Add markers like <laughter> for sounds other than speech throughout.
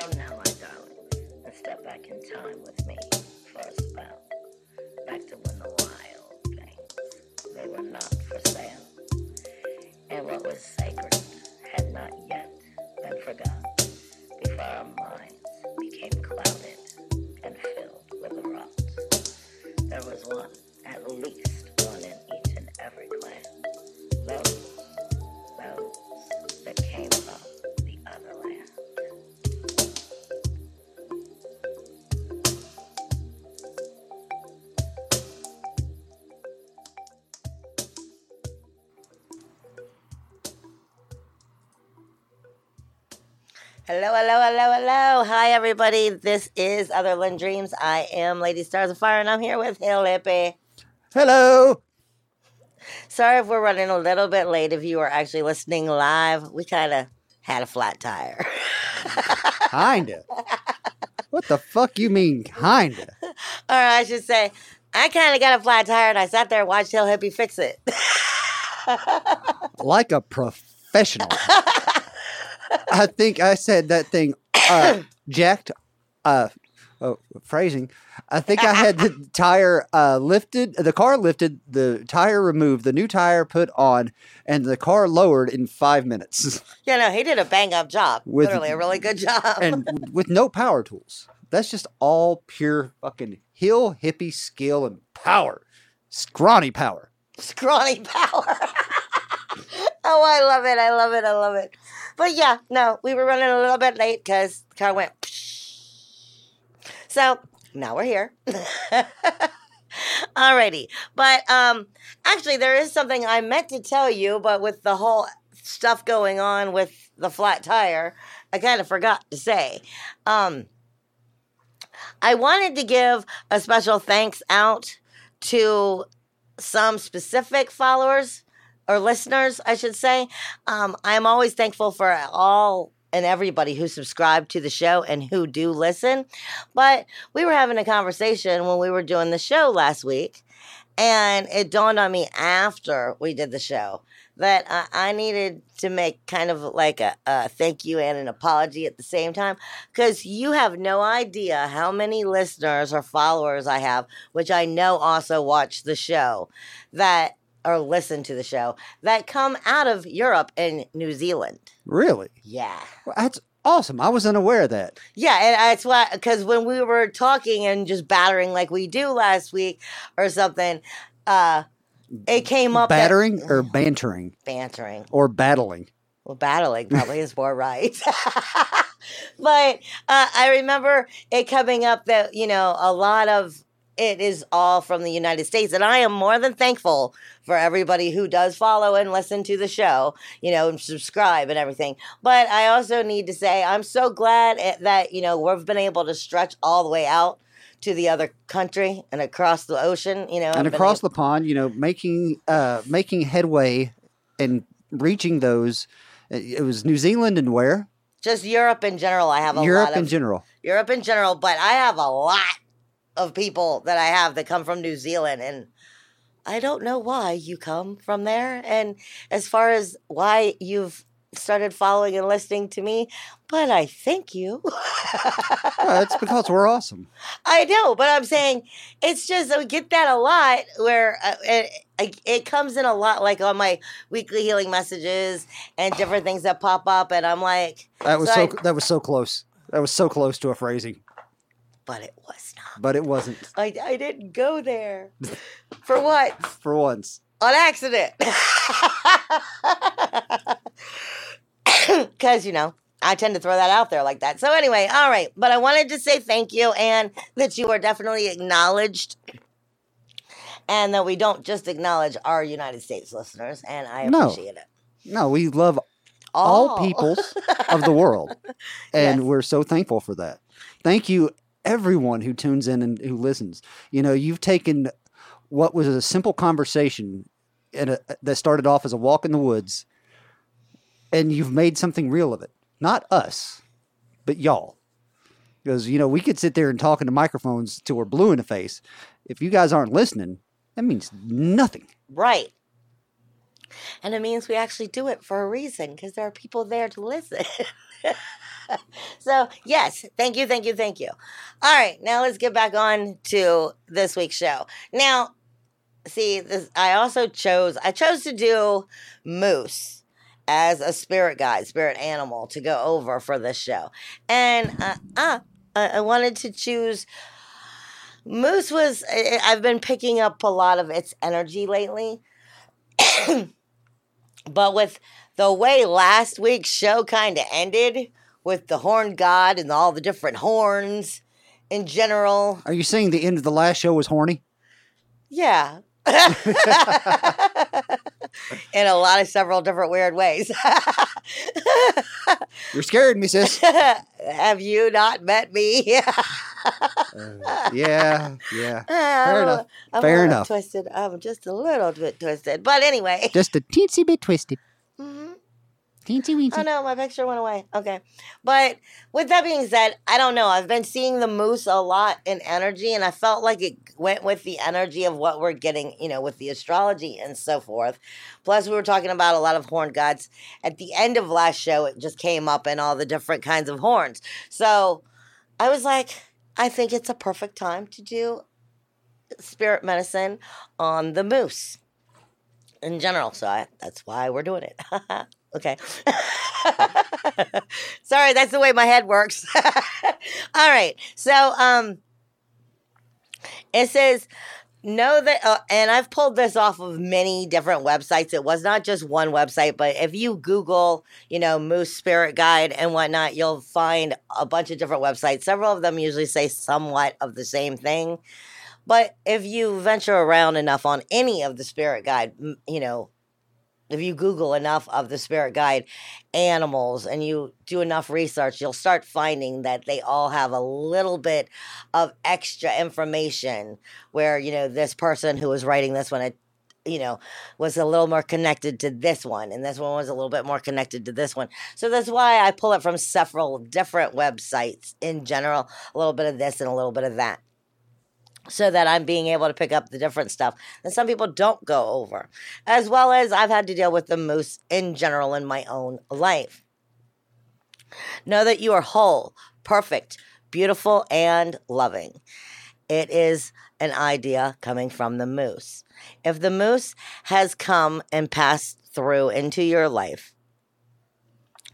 Come now, my darling, and step back in time with me for a spell. Back to when the wild things, they were not for sale. And what was sacred had not yet been forgotten before our minds became clouded and filled with the rot. There was one, at least Hello, hello, hello, hello. Hi, everybody. This is Otherland Dreams. I am Lady Stars of Fire, and I'm here with Hill Hippie. Hello. Sorry if we're running a little bit late. If you are actually listening live, we kind of had a flat tire. <laughs> Kinda. what the fuck you mean kinda? <laughs> or I should say, I kind of got a flat tire, and I sat there and watched Hill Hippie fix it. <laughs> Like a professional. I think I said that thing uh jacked uh oh, phrasing. I think I had the <laughs> tire uh lifted the car lifted, the tire removed, the new tire put on, and the car lowered in five minutes. <laughs> yeah, no, he did a bang up job. With- Literally, a really good job. and with no power tools. That's just all pure fucking hill hippie skill and power. Scrawny power. scrawny power. <laughs> oh, I love it. I love it. I love it. But yeah, no, we were running a little bit late because car went. So now we're here. <laughs> Alrighty. But um actually there is something I meant to tell you, but with the whole stuff going on with the flat tire, I kind of forgot to say. Um I wanted to give a special thanks out to some specific followers or listeners, I should say. Um, I'm always thankful for all and everybody who subscribed to the show and who do listen. But we were having a conversation when we were doing the show last week, and it dawned on me after we did the show that I needed to make kind of like a, a thank you and an apology at the same time because you have no idea how many listeners or followers I have, which I know also watch the show that or listen to the show that come out of Europe and New Zealand. Really? Yeah. Well, that's awesome. I was unaware of that. Yeah, and that's why because when we were talking and just battering like we do last week or something, uh it came up that- Battering <sighs> or bantering bantering. or battling. Well, battling probably is more right. <laughs> but uh, I remember it coming up that, you know, a lot of it is all from the United States. And I am more than thankful for everybody who does follow and listen to the show, you know, and subscribe and everything. But I also need to say, I'm so glad that, you know, we've been able to stretch all the way out to the other country and across the ocean, you know. and across the pond, you know, making uh making headway and reaching those it was New Zealand and where? just Europe in general. I have a Europe lot of in general. Europe in general, but I have a lot of people that I have that come from New Zealand and I don't know why you come from there and as far as why you've started following and listening to me, but I thank you. <laughs> Well, it's because we're awesome. I know, but I'm saying it's just I get that a lot where uh, it, it, it comes in a lot like on my weekly healing messages and different things that pop up and I'm like That was So so I- that was so close. That was so close to a phrasing, but it was not. but it wasn't I, I didn't go there. <laughs> For what? for once. on accident. <laughs> Because, you know, I tend to throw that out there like that. So, anyway, all right. But I wanted to say thank you and that you are definitely acknowledged and that we don't just acknowledge our United States listeners. And I No. appreciate it. No, we love all peoples <laughs> of the world. And Yes. we're so thankful for that. Thank you, everyone who tunes in and who listens. You know, you've taken what was a simple conversation a, that started off as a walk in the woods, and you've made something real of it. Not us, but y'all. Because, you know, we could sit there and talk into microphones till we're blue in the face. If you guys aren't listening, that means nothing. Right. And it means we actually do it for a reason because there are people there to listen. <laughs> so, yes, thank you, thank you, thank you. All right, now let's get back on to this week's show. Now, see, this I also chose I chose to do moose as a spirit guide, spirit animal to go over for this show. And uh, uh I wanted to choose Moose was I've been picking up a lot of its energy lately. <coughs> but with the way last week's show kind of ended with the horn god and all the different horns in general, Are you saying the end of the last show was horny? yeah. <laughs> in a lot of several different weird ways. <laughs> You're scared me, sis. Have you not met me? Uh, yeah, yeah. <laughs> Fair enough. I'm Fair enough. Twisted. I'm just a little bit twisted. But anyway. Just a teensy bit twisted. Teensy Oh no, my picture went away. Okay. But with that being said, I don't know. I've been seeing the moose a lot in energy, and I felt like it went with the energy of what we're getting, you know, with the astrology and so forth. Plus, we were talking about a lot of horn gods. At the end of last show, it just came up in all the different kinds of horns. So I was like, I think it's a perfect time to do spirit medicine on the moose in general. So I, that's why we're doing it. <laughs> okay. <laughs> Sorry, that's the way my head works. <laughs> All right. So um it says know that uh, and I've pulled this off of many different websites. It was not just one website, but if you Google, you know, Moose Spirit Guide and whatnot, you'll find a bunch of different websites. Several of them usually say somewhat of the same thing. But if you venture around enough on any of the spirit guide, you know, if you Google enough of the spirit guide animals and you do enough research, you'll start finding that they all have a little bit of extra information where, you know, this person who was writing this one, you know, was a little more connected to this one, and this one was a little bit more connected to this one. So that's why I pull it from several different websites in general, a little bit of this and a little bit of that so that I'm being able to pick up the different stuff that some people don't go over, as well as I've had to deal with the moose in general in my own life. Know that you are whole, perfect, beautiful, and loving. It is an idea coming from the moose. If the moose has come and passed through into your life,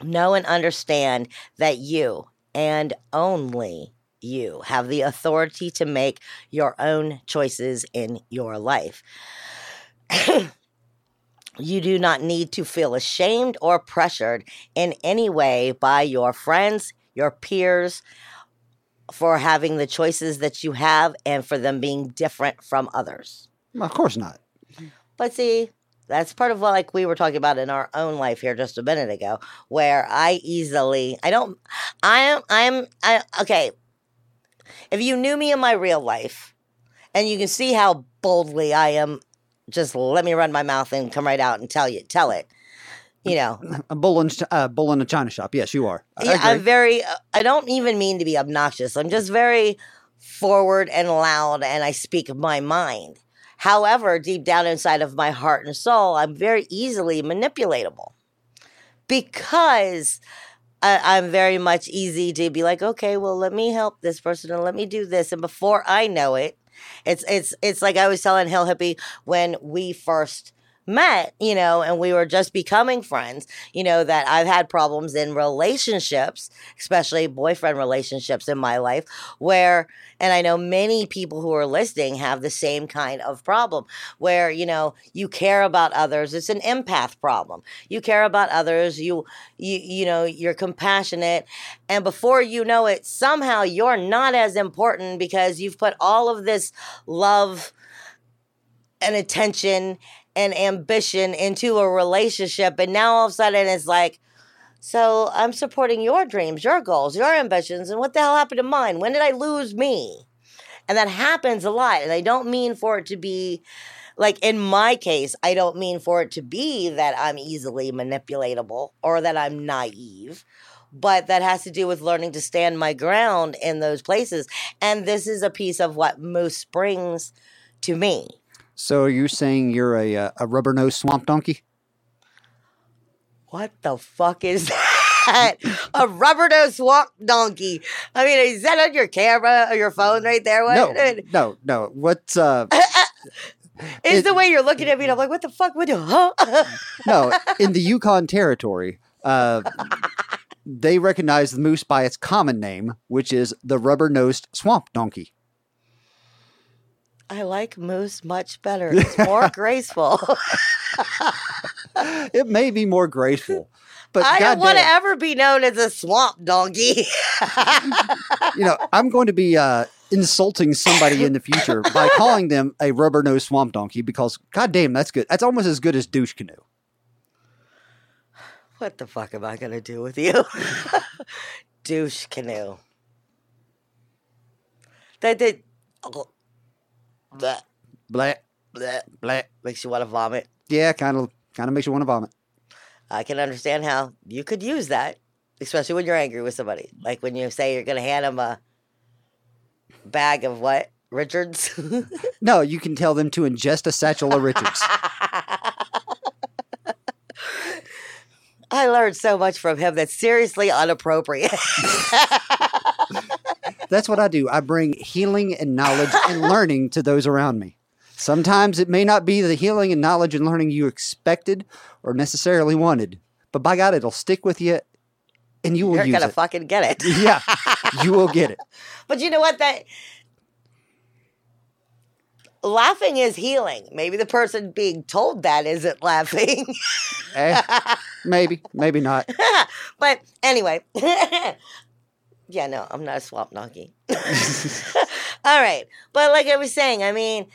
know and understand that you and only you have the authority to make your own choices in your life. <clears throat> you do not need to feel ashamed or pressured in any way by your friends, your peers, for having the choices that you have and for them being different from others. Mm, of course not. Mm-hmm. But see, that's part of what like we were talking about in our own life here just a minute ago, where I easily I don't I am I'm I okay. If you knew me in my real life, and you can see how boldly I am, just let me run my mouth and come right out and tell you tell it. You know, A bull in, uh, bull in a china shop. Yes, you are. I yeah, I'm very. I don't even mean to be obnoxious. I'm just very forward and loud, and I speak my mind. However, deep down inside of my heart and soul, I'm very easily manipulatable because I, I'm very much easy to be like, okay, well, let me help this person and let me do this, and before I know it, it's it's it's like I was telling Hill Hippie when we first met, you know, and we were just becoming friends, you know, that I've had problems in relationships, especially boyfriend relationships in my life, where, and I know many people who are listening have the same kind of problem where, you know, you care about others. It's an empath problem. You care about others. You, you, you know, you're compassionate. And before you know it, somehow you're not as important because you've put all of this love and attention and ambition into a relationship and now all of a sudden it's like so i'm supporting your dreams your goals your ambitions and what the hell happened to mine? When did i lose me? And that happens a lot and i don't mean for it to be like in my case i don't mean for it to be that i'm easily manipulatable or that i'm naive but that has to do with learning to stand my ground in those places and this is a piece of what moose brings to me So are you saying you're a uh, a rubber nosed swamp donkey? What the fuck is <laughs> that? a rubber nose swamp donkey. I mean, is that on your camera or your phone right there? What? No, <laughs> no, no. What's uh? <laughs> It's it- the way you're looking at me. And I'm like, what the fuck? What? the- Huh? No, in the Yukon Territory, uh, they recognize the moose by its common name, which is the rubber-nosed swamp donkey. I like moose much better. <laughs> It's more graceful. It may be more graceful, but I don't want to ever be known as a swamp donkey. you know, I'm going to be uh, insulting somebody in the future by <laughs> calling them a rubber-nosed swamp donkey because, goddamn, that's good. That's almost as good as douche canoe. what the fuck am I gonna do with you? <laughs> Douche canoe. That did. Oh, bleh, Black, bleh, black. makes you want to vomit. Yeah, kind of, kind of makes you want to vomit. I can understand how you could use that, especially when you're angry with somebody. Like when you say you're gonna hand them a bag of what Richards. <laughs> No, you can tell them to ingest a satchel of Richards. <laughs> I learned so much from him that's seriously inappropriate. <laughs> That's what I do. I bring healing and knowledge and <laughs> learning to those around me. Sometimes it may not be the healing and knowledge and learning you expected or necessarily wanted, but by God, it'll stick with you and you will you're use gonna it. fucking get it. <laughs> yeah, you will get it. <laughs> But you know what? That laughing is healing. Maybe the person being told that isn't laughing. Eh, maybe, maybe not. but anyway. Yeah, no, I'm not a swap donkey. <laughs> All right. But like I was saying, I mean,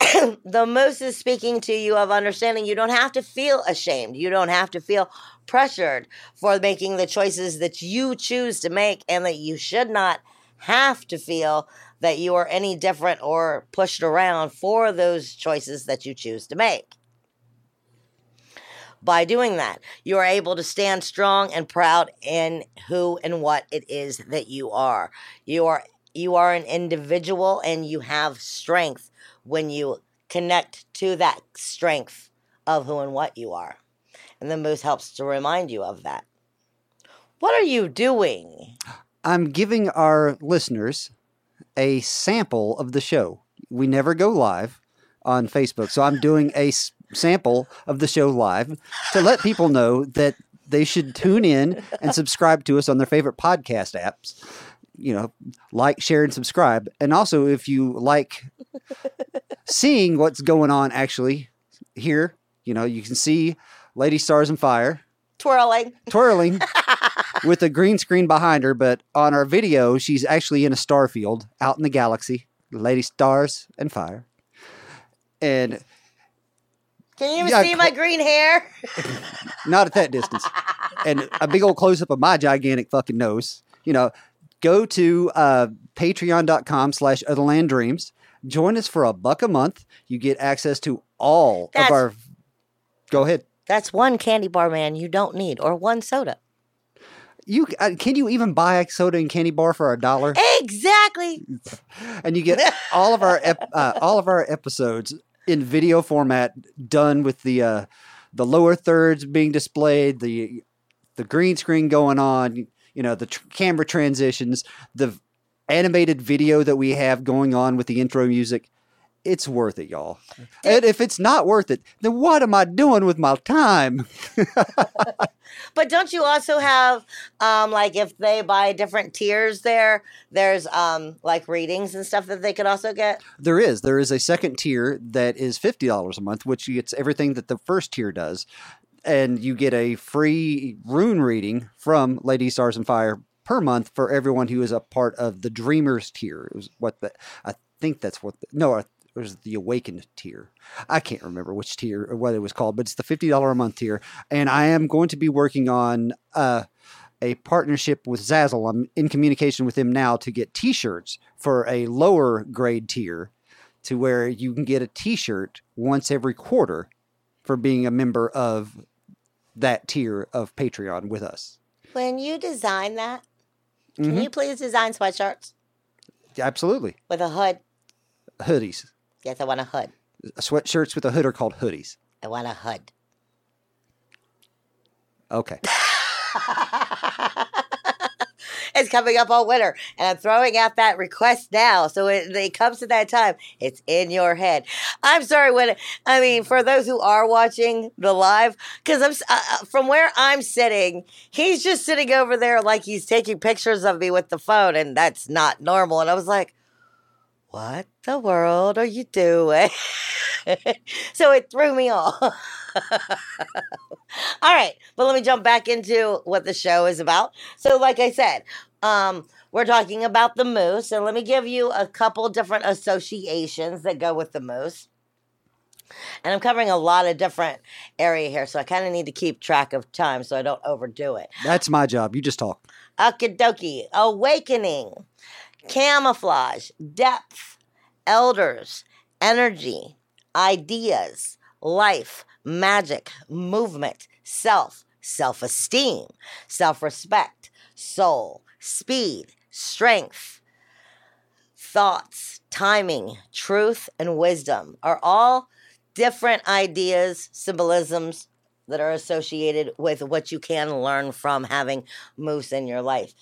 <coughs> the most is speaking to you of understanding you don't have to feel ashamed. You don't have to feel pressured for making the choices that you choose to make, and that you should not have to feel that you are any different or pushed around for those choices that you choose to make. By doing that, you are able to stand strong and proud in who and what it is that you are. You are you are an individual and you have strength when you connect to that strength of who and what you are. And the moose helps to remind you of that. What are you doing? I'm giving our listeners a sample of the show. We never go live on Facebook, so I'm doing a sample of the show live to let people know that they should tune in and subscribe to us on their favorite podcast apps. You know, like, share, and subscribe. And also, if you like seeing what's going on actually here, you know, you can see Lady Stars and Fire Twirling. twirling <laughs> with a green screen behind her, but on our video, she's actually in a star field out in the galaxy, Lady Stars and Fire. And Can you even Yeah, see my green hair? <laughs> not at that distance. And a big old close up of my gigantic fucking nose. You know, go to uh, patreon.com slash otherland dreams. Join us for a buck a month. You get access to all That's- of our. Go ahead. That's one candy bar man you don't need, or one soda. You uh, can you even buy a soda and candy bar for a dollar? Exactly. <laughs> and you get all of our ep- uh, all of our episodes in video format, done with the uh, the lower thirds being displayed, the the green screen going on, you know, the tr- camera transitions, the animated video that we have going on with the intro music. It's worth it, y'all. And if it's not worth it, then what am I doing with my time? <laughs> But don't you also have um like if they buy different tiers there, there's um like readings and stuff that they could also get? There is. There is a second tier that is fifty dollars a month, which gets everything that the first tier does, and you get a free rune reading from Lady Stars and Fire per month for everyone who is a part of the Dreamers tier. It was what the I think that's what the, no. It was the Awakened tier. I can't remember which tier or what it was called, but it's the fifty dollar a month tier, and I am going to be working on uh, a partnership with Zazzle. I'm in communication with them now to get T-shirts for a lower grade tier to where you can get a t-shirt once every quarter for being a member of that tier of Patreon with us. When you design that, can Mhm. you please design sweatshirts Absolutely. with a hood? Hoodies. Yes, I want a hood. Sweatshirts with a hood are called hoodies. I want a hood. Okay. <laughs> it's coming up all winter, and I'm throwing out that request now. So it, it comes to that time, it's in your head. I'm sorry when I mean for those who are watching the live, because I'm uh, uh, from where I'm sitting, he's just sitting over there like he's taking pictures of me with the phone, and that's not normal. And I was like, "What the world are you doing?" <laughs> so it threw me <laughs> off. All right, but let me jump back into what the show is about. So, like I said, um, we're talking about the moose, and let me give you a couple different associations that go with the moose. And I'm covering a lot of different area here, so I kind of need to keep track of time so I don't overdo it. That's my job. You just talk. Akidoki, awakening, camouflage, depth, elders, energy, ideas, life, magic, movement, self, self esteem, self respect, soul, speed, strength, thoughts, timing, truth, and wisdom are all different ideas, symbolisms that are associated with what you can learn from having moose in your life.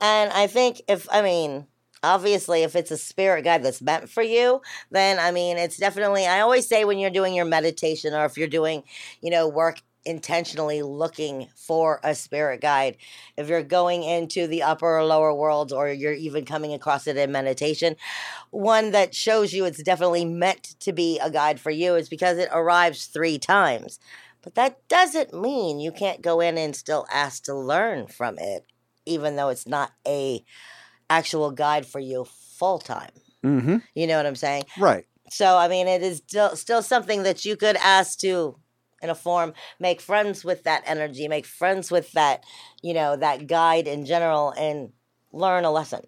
And I think if, I mean, obviously, if it's a spirit guide that's meant for you, then I mean, it's definitely, I always say when you're doing your meditation or if you're doing, you know, work intentionally looking for a spirit guide, if you're going into the upper or lower worlds or you're even coming across it in meditation, one that shows you it's definitely meant to be a guide for you is because it arrives three times. But that doesn't mean you can't go in and still ask to learn from it, even though it's not a actual guide for you full time. Mm-hmm. You know what I'm saying? Right. So I mean, it is still still something that you could ask to, in a form, make friends with that energy, make friends with that, you know, that guide in general, and learn a lesson.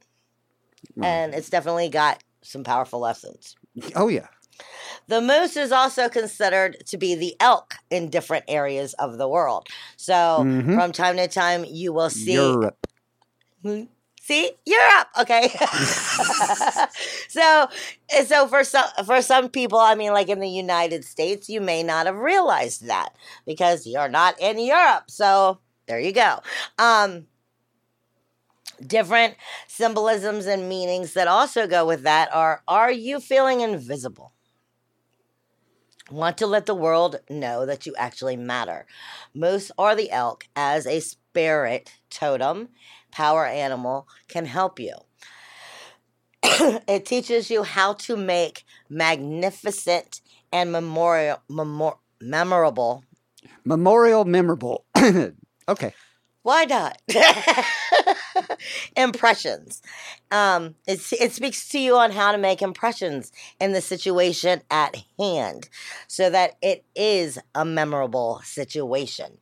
Mm. And it's definitely got some powerful lessons. Oh yeah. The moose is also considered to be the elk in different areas of the world. So Mhm. from time to time, you will see Europe. See, Europe. Okay. <laughs> so, so for some for some people, I mean, like in the United States, you may not have realized that because you're not in Europe. So there you go. Um, different symbolisms and meanings that also go with that are: Are you feeling invisible? Want to let the world know that you actually matter. Moose or the elk, as a spirit totem, power animal can help you. <clears throat> it teaches you how to make magnificent and memorial, memor- memorable. Memorial memorable. <coughs> okay. Why not? <laughs> impressions. Um, it, it speaks to you on how to make impressions in the situation at hand so that it is a memorable situation.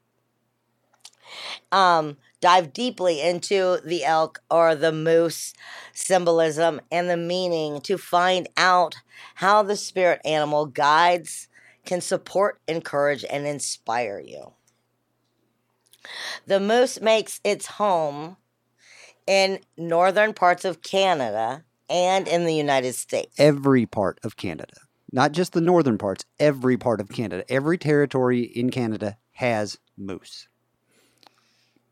um, dive deeply into the elk or the moose symbolism and the meaning to find out how the spirit animal guides, can support, encourage, and inspire you. The moose makes its home in northern parts of Canada and in the United States. Every part of Canada, not just the northern parts, every part of Canada, every territory in Canada has moose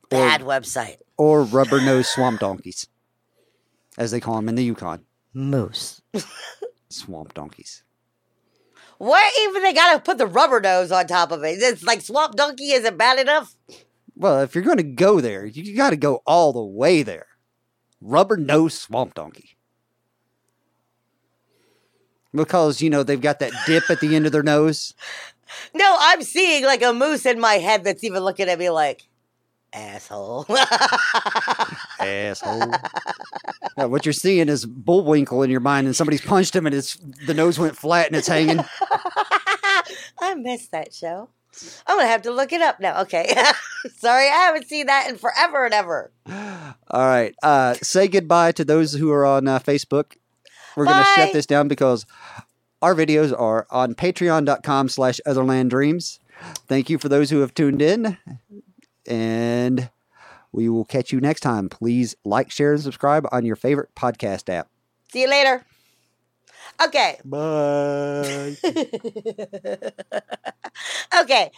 Bad website. or rubber nosed swamp donkeys, as they call them in the Yukon. Moose. <laughs> Swamp donkeys. What even they gotta put the rubber nose on top of it? It's like swamp donkey isn't bad enough. Well, if you're going to go there, you got to go all the way there. Rubber nosed swamp donkey. Because, you know, they've got that dip at the end of their nose. <laughs> No, I'm seeing like a moose in my head that's even looking at me like, asshole. <laughs> Asshole. Yeah, what you're seeing is Bullwinkle in your mind, and somebody's punched him, and it's the nose went flat and it's hanging. <laughs> I missed that show. I'm gonna have to look it up now. Okay. <laughs> Sorry, I haven't seen that in forever and ever. All right. Uh, say goodbye to those who are on uh, Facebook. We're going to shut this down because our videos are on patreon.com slash otherland dreams. Thank you for those who have tuned in. And we will catch you next time. Please like, share, and subscribe on your favorite podcast app. See you later. Okay. Bye. <laughs> <laughs> okay.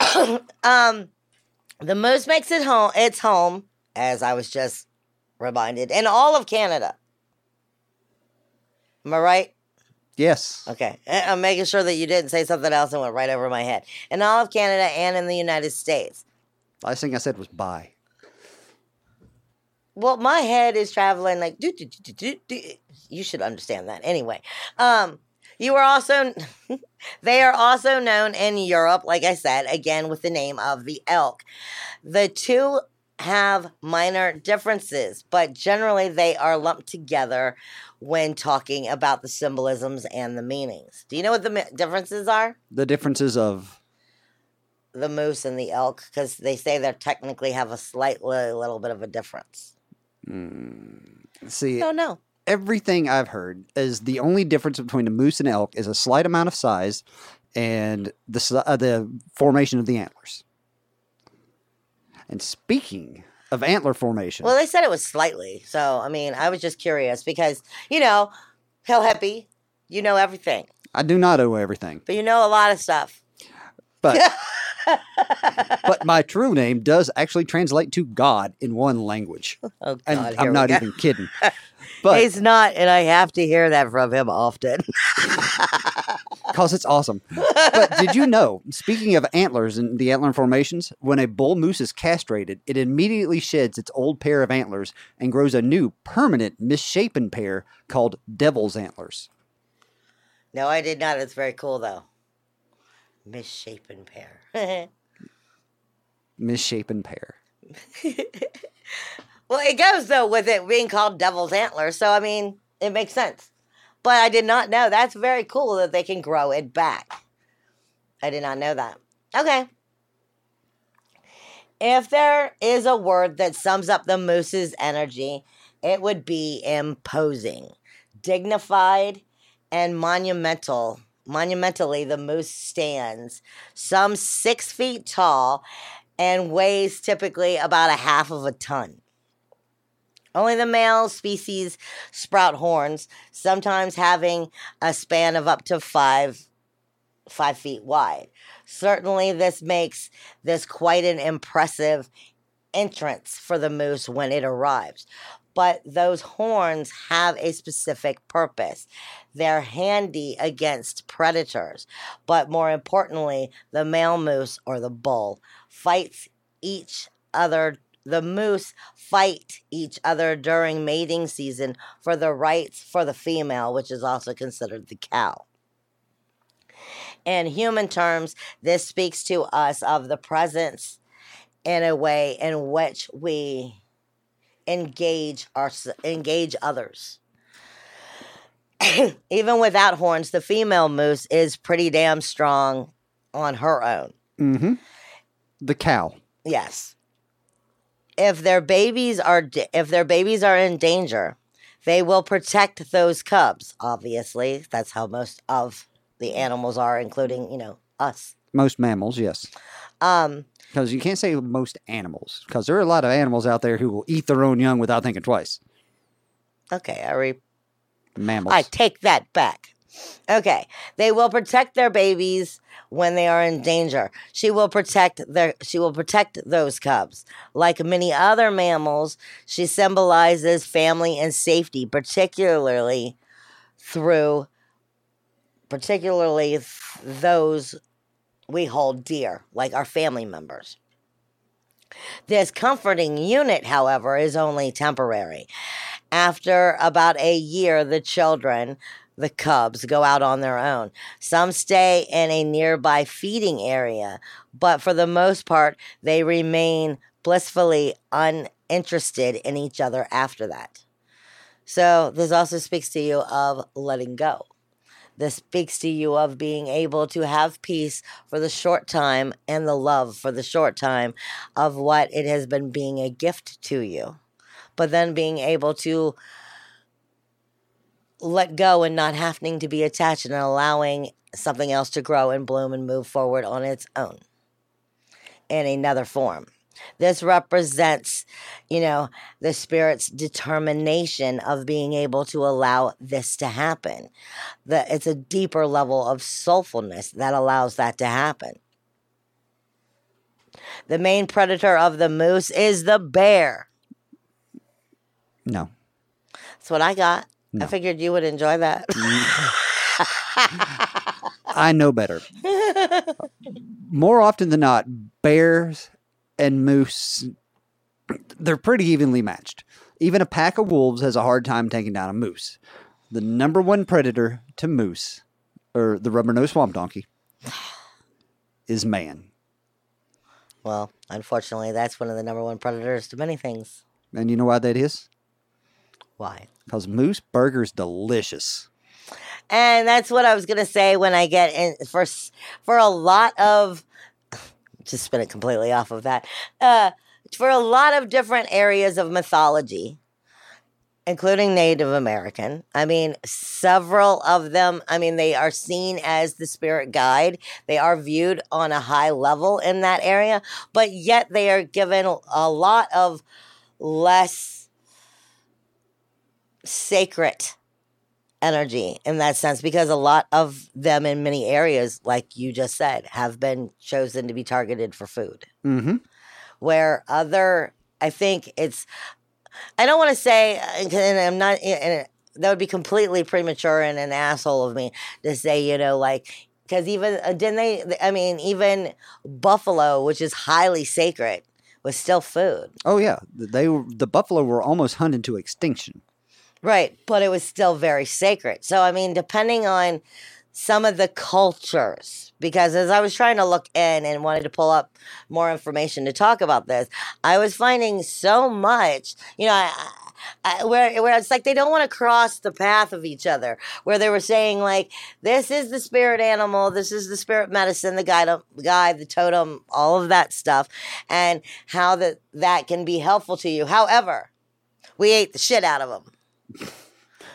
<coughs> um The moose makes it home its home, as I was just reminded, in all of Canada. Am I right? Yes. Okay. I'm making sure that you didn't say something else and went right over my head. In all of Canada and in the United States. Last thing I said was bye. Well, my head is traveling like do, do, do, do, do. you should understand that. Anyway, um you are also <laughs> they are also known in Europe, like I said, again with the name of the elk. The two have minor differences, but generally they are lumped together when talking about the symbolisms and the meanings. Do you know what the differences are? The differences of The moose and the elk, because they say they technically have a slightly little bit of a difference. Hmm. see No, no. Everything I've heard is the only difference between a moose and elk is a slight amount of size and the uh, the formation of the antlers. And speaking of antler formation, Well, they said it was slightly. So, I mean, I was just curious because, you know, Hill Hippie, you know everything, I do not know everything, but you know a lot of stuff. but <laughs> but my true name does actually translate to God in one language, Oh, God. and I'm not even kidding. <laughs> But He's not, and I have to hear that from him often. <laughs> because it's awesome. But did you know, speaking of antlers and the antler formations, when a bull moose is castrated, it immediately sheds its old pair of antlers and grows a new permanent misshapen pair called devil's antlers. no, I did not. It's very cool, though. Misshapen pair. <laughs> Misshapen pair. <laughs> well, it goes, though, with it being called Devil's Antler. So, I mean, it makes sense. But I did not know. That's very cool that they can grow it back. I did not know that. Okay. If there is a word that sums up the moose's energy, it would be imposing, dignified, and monumental. Monumentally, the moose stands some six feet tall and weighs typically about a half of a ton. Only the male species sprout horns, sometimes having a span of up to five five feet wide. Certainly, this makes this quite an impressive entrance for the moose when it arrives. But those horns have a specific purpose. They're handy against predators. But more importantly, the male moose or the bull fights each other. The moose fight each other during mating season for the rights for the female, which is also considered the cow. In human terms, this speaks to us of the presence in a way in which we engage our engage others. <coughs> Even without horns, the female moose is pretty damn strong on her own. Mm-hmm. The cow. Yes. If their babies are if their babies are in danger, they will protect those cubs. Obviously, that's how most of the animals are, including you know us. Most mammals, yes. Um, Because you can't say most animals, because there are a lot of animals out there who will eat their own young without thinking twice. okay, I re- Mammals. I take that back. Okay, they will protect their babies when they are in danger. She will protect their she will protect those cubs. Like many other mammals, she symbolizes family and safety, particularly through particularly th- those we hold dear, like our family members. This comforting unit, however, is only temporary. After about a year, the children, the cubs, go out on their own. Some stay in a nearby feeding area, but for the most part, they remain blissfully uninterested in each other after that. So, this also speaks to you of letting go. This speaks to you of being able to have peace for the short time and the love for the short time of what it has been being a gift to you. But then being able to let go and not having to be attached and allowing something else to grow and bloom and move forward on its own in another form. This represents, you know, the spirit's determination of being able to allow this to happen. That it's a deeper level of soulfulness that allows that to happen. the main predator of the moose is the bear. No. That's what I got. No. I figured you would enjoy that. <laughs> I know better. More often than not, bears and moose, they're pretty evenly matched. Even a pack of wolves has a hard time taking down a moose. The number one predator to moose, or the rubber nosed swamp donkey, is man. well, unfortunately, that's one of the number one predators to many things. And you know why that is? Why? Because moose burger's delicious. And that's what I was gonna say when I get in for for a lot of <coughs> just spin it completely off of that. Uh, for a lot of different areas of mythology, including Native American. I mean, several of them. I mean, they are seen as the spirit guide. They are viewed on a high level in that area, but yet they are given a lot of less sacred energy in that sense because a lot of them in many areas like you just said have been chosen to be targeted for food Mm-hmm. where other i think it's i don't want to say and i'm not and that would be completely premature and an asshole of me to say you know like because even uh, didn't they i mean even buffalo which is highly sacred was still food Oh yeah, they were, the buffalo were almost hunted to extinction. Right, but it was still very sacred. So, I mean, depending on some of the cultures, because as I was trying to look in and wanted to pull up more information to talk about this, I was finding so much, you know, I, I, where where it's like they don't want to cross the path of each other. Where they were saying like, this is the spirit animal, this is the spirit medicine, the guide, guide, the totem, all of that stuff, and how that that can be helpful to you. However, we ate the shit out of them.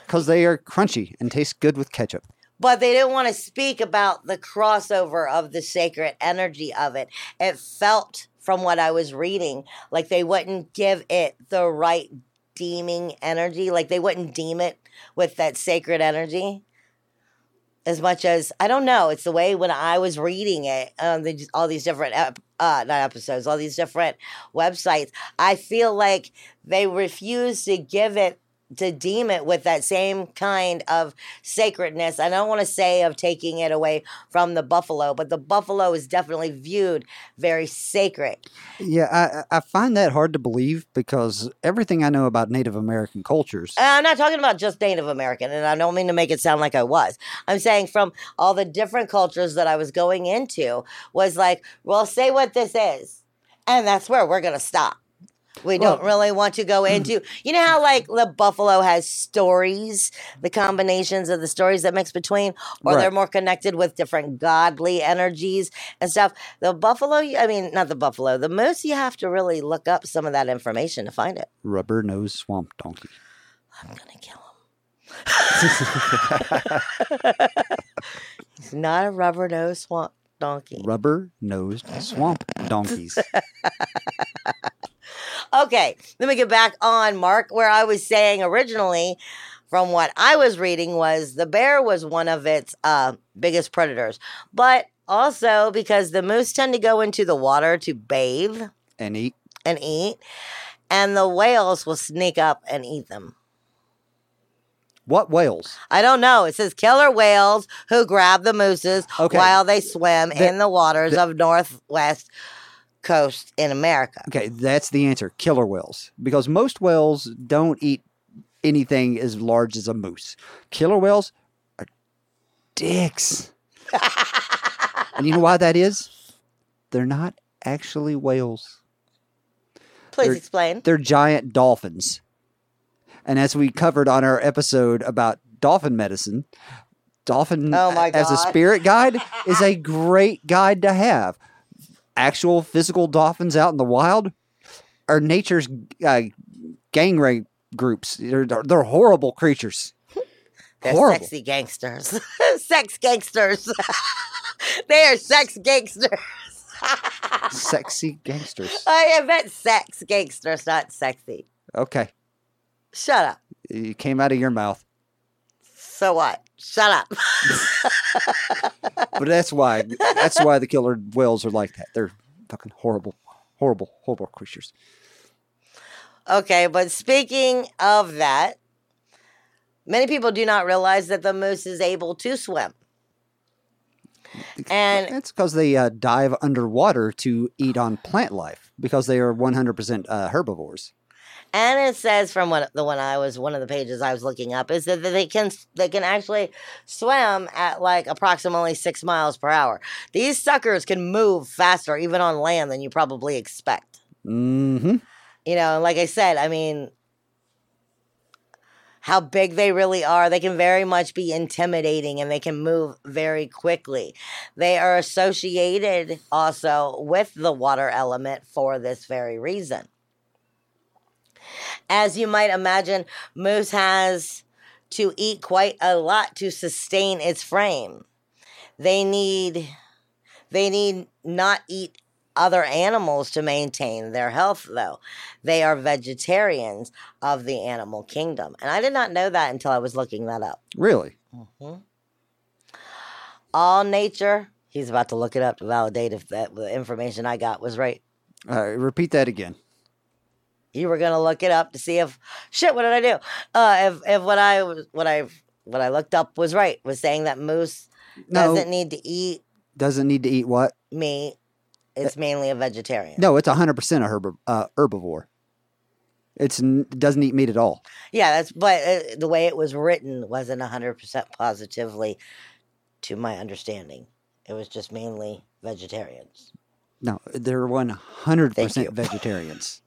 Because they are crunchy and taste good with ketchup. but they didn't want to speak about the crossover of the sacred energy of it. It felt, from what I was reading, like they wouldn't give it the right deeming energy, like they wouldn't deem it with that sacred energy. As much as I don't know, it's the way when I was reading it, um, the, all these different, ep- uh, not episodes, all these different websites. I feel like they refuse to give it to deem it with that same kind of sacredness. I don't want to say of taking it away from the buffalo, but the buffalo is definitely viewed very sacred. Yeah, I, I find that hard to believe because everything I know about Native American cultures. And I'm not talking about just Native American, and I don't mean to make it sound like I was. I'm saying from all the different cultures that I was going into was like, well, say what this is. And that's where we're going to stop. We don't really want to go <clears throat> into, you know how like the buffalo has stories, the combinations of the stories that mix between, or they're more connected with different godly energies and stuff. The buffalo, I mean, not the buffalo, the moose, you have to really look up some of that information to find it. Rubber nose swamp donkey. I'm gonna kill him. <laughs> <laughs> He's not a rubber nose swamp donkey. Rubber nosed swamp donkeys. <laughs> Okay, let me get back on Mark, where I was saying originally, from what I was reading, was the bear was one of its uh, biggest predators, but also because the moose tend to go into the water to bathe and eat. and eat, and the whales will sneak up and eat them. What whales? I don't know. It says killer whales who grab the mooses Okay. while they swim in the waters the- of northwest coast in America. Okay, that's the answer. Killer whales. Because most whales don't eat anything as large as a moose. Killer whales are dicks. <laughs> and you know why that is? They're not actually whales. Please They're- explain. They're giant dolphins. And as we covered on our episode about dolphin medicine, dolphin Oh as a spirit guide is a great guide to have. Actual physical dolphins out in the wild are nature's uh, gang rape groups. They're, they're, horrible creatures. They're horrible. sexy gangsters. <laughs> sex gangsters. <laughs> they are sex gangsters. <laughs> Sexy gangsters. I meant sex gangsters, not sexy. Okay. Shut up. It came out of your mouth. So what? Shut up. But that's why that's why the killer whales are like that. They're Fucking horrible, horrible, horrible creatures. Okay, but speaking of that, many people do not realize that the moose is able to swim. And That's because they uh, dive underwater to eat on plant life because they are 100% uh, herbivores. And it says from one the one I was one of the pages I was looking up is that they can they can actually swim at like approximately six miles per hour. These suckers can move faster even on land than you probably expect. hmm You know, like I said, I mean, how big they really are, they can very much be intimidating and they can move very quickly. They are associated also with the water element for this very reason. As you might imagine, moose has to eat quite a lot to sustain its frame. They need they need not eat other animals to maintain their health though. They are vegetarians of the animal kingdom. And I did not know that until I was looking that up. Really? Mhm. All nature, he's about to look it up to validate if that the information I got was right. Uh, repeat that again. You were gonna look it up to see if shit. What did I do? Uh, if if what I was what I what I looked up was right was saying that moose No, doesn't need to eat doesn't need to eat what? meat. It's mainly a vegetarian. No, it's 100% a herb- uh, herbivore. It's it doesn't eat meat at all. Yeah, that's but uh, the way it was written wasn't hundred percent positively, to my understanding. It was just mainly vegetarians. No, they're 100% Thank <laughs> vegetarians.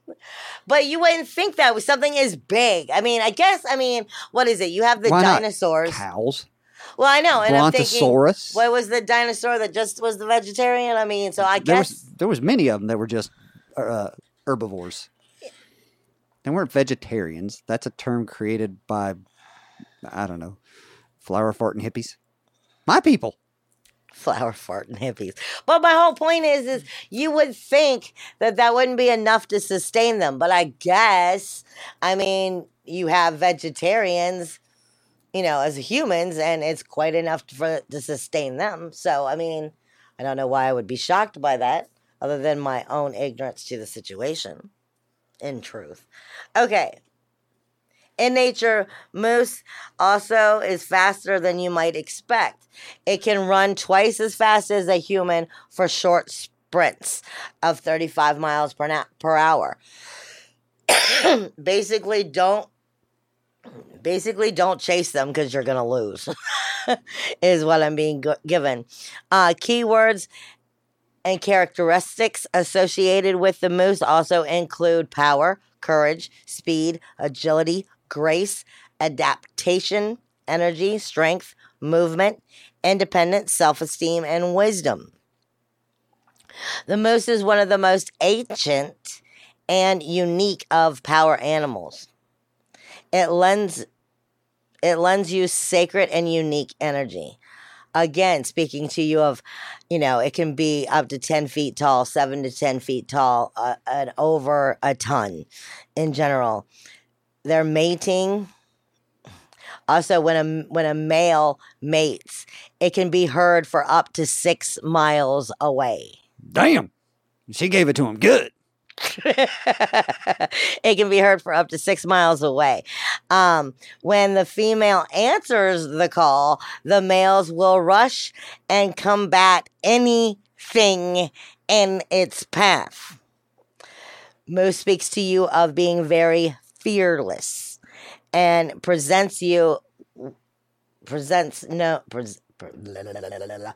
But you wouldn't think that was something as big. I mean, I guess I mean, what is it? You have the Why not dinosaurs. Cows, Well, I know, and I'm thinking, brontosaurus. what was the dinosaur that just was the vegetarian? I mean, so I there guess was there was many of them that were just uh, herbivores. They weren't vegetarians. That's a term created by I don't know, flower farting hippies. My people. Flower <laughs> fart and hippies. But my whole point is, is mm. you would think that that wouldn't be enough to sustain them. But I guess, I mean, you have vegetarians, you know, as humans, and it's quite enough for to sustain them. So I mean, I don't know why I would be shocked by that, other than my own ignorance to the situation. In truth, okay. In nature, moose also is faster than you might expect. It can run twice as fast as a human for short sprints of 35 miles per, na- per hour. <coughs> basically, don't basically don't chase them because you're gonna lose. <laughs> is what I'm being given. Uh, keywords and characteristics associated with the moose also include power, courage, speed, agility, grace, adaptation, energy, strength, movement, independence, self esteem, and wisdom. The moose is one of the most ancient and unique of power animals. It lends it lends you sacred and unique energy. Again, speaking to you of, you know, it can be up to 10 feet tall, 7 to 10 feet tall, uh, and over a ton in general. They're mating. Also, when a when a male mates, it can be heard for up to six miles away. Damn. She gave it to him good. <laughs> it can be heard for up to six miles away. Um, when the female answers the call, the males will rush and combat anything in its path. Moose speaks to you of being very fearless and presents you presents no pres, pre- la- la- la- la- la- la.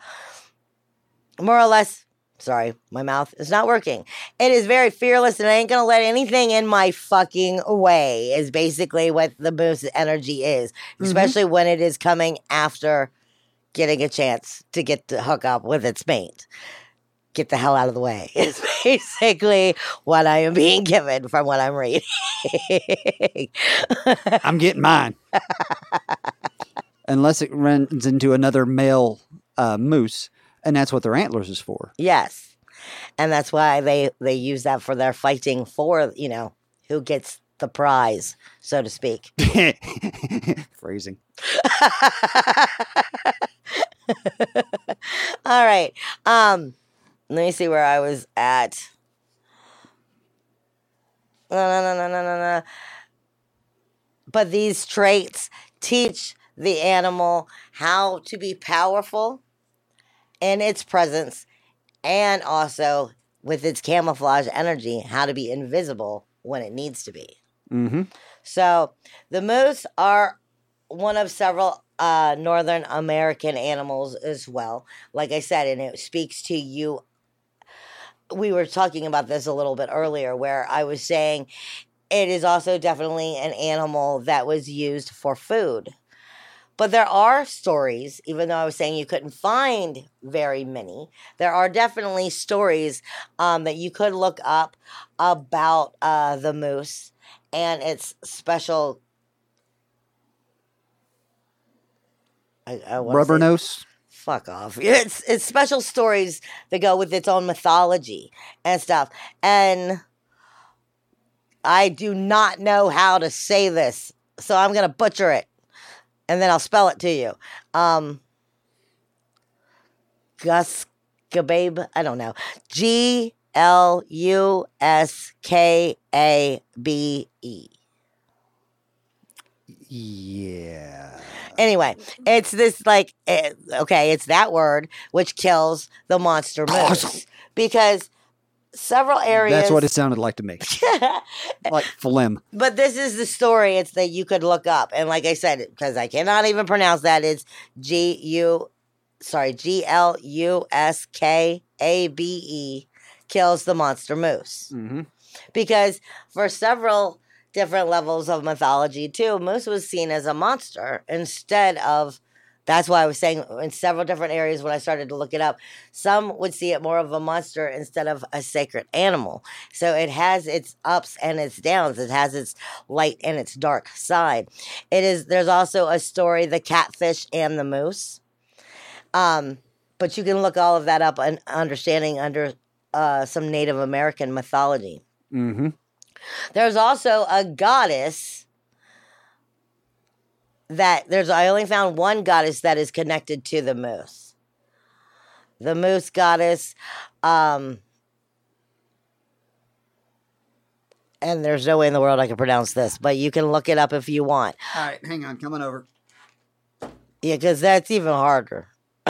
more or less sorry my mouth is not working it is very fearless and i ain't gonna let anything in my fucking way is basically what the moose energy is Mhm. especially when it is coming after getting a chance to get to hook up with its mate get the hell out of the way <laughs> is basically what i am being given from what i'm reading <laughs> I'm getting mine. Unless it runs into another male uh, moose, and that's what their antlers is for. Yes. And that's why they they use that for their fighting for, you know, who gets the prize, so to speak. <laughs> Phrasing. All right. Um let me see where I was at. No, no, no, no, no, no, no. But these traits teach the animal how to be powerful in its presence and also with its camouflage energy, how to be invisible when it needs to be. Mm-hmm. So the moose are one of several uh, Northern American animals as well. Like I said, and it speaks to you. We were talking about this a little bit earlier, where I was saying it is also definitely an animal that was used for food. But there are stories, even though I was saying you couldn't find very many, there are definitely stories um, that you could look up about uh, the moose and its special. I, I Rubber say- nose. Fuck off. <laughs> It's it's special stories that go with its own mythology and stuff. And I do not know how to say this, so I'm gonna butcher it, and then I'll spell it to you. Um, Gus Gababe, I don't know. G L U S K A B E. Yeah. Anyway, it's this like eh, okay, it's that word which kills the monster moose because several areas. That's what it sounded like to me. <laughs> like phlegm. but this is the story. It's that you could look up, and like I said, because I cannot even pronounce that, it's G U, sorry, G L U S K A B E kills the monster moose Mm-hmm. because for several different levels of mythology too. Moose was seen as a monster instead of that's why i was saying in several different areas when i started to look it up some would see it more of a monster instead of a sacred animal. So it has its ups and its downs. It has its light and its dark side. It is there's also a story the catfish and the moose. Um but you can look all of that up and understanding under uh, some native american mythology. Mm-hmm. There's also a goddess that there's I only found one goddess that is connected to the moose. The moose goddess um and there's no way in the world I can pronounce this, but you can look it up if you want. All right, hang on, coming over. Yeah, because that's even harder. <laughs>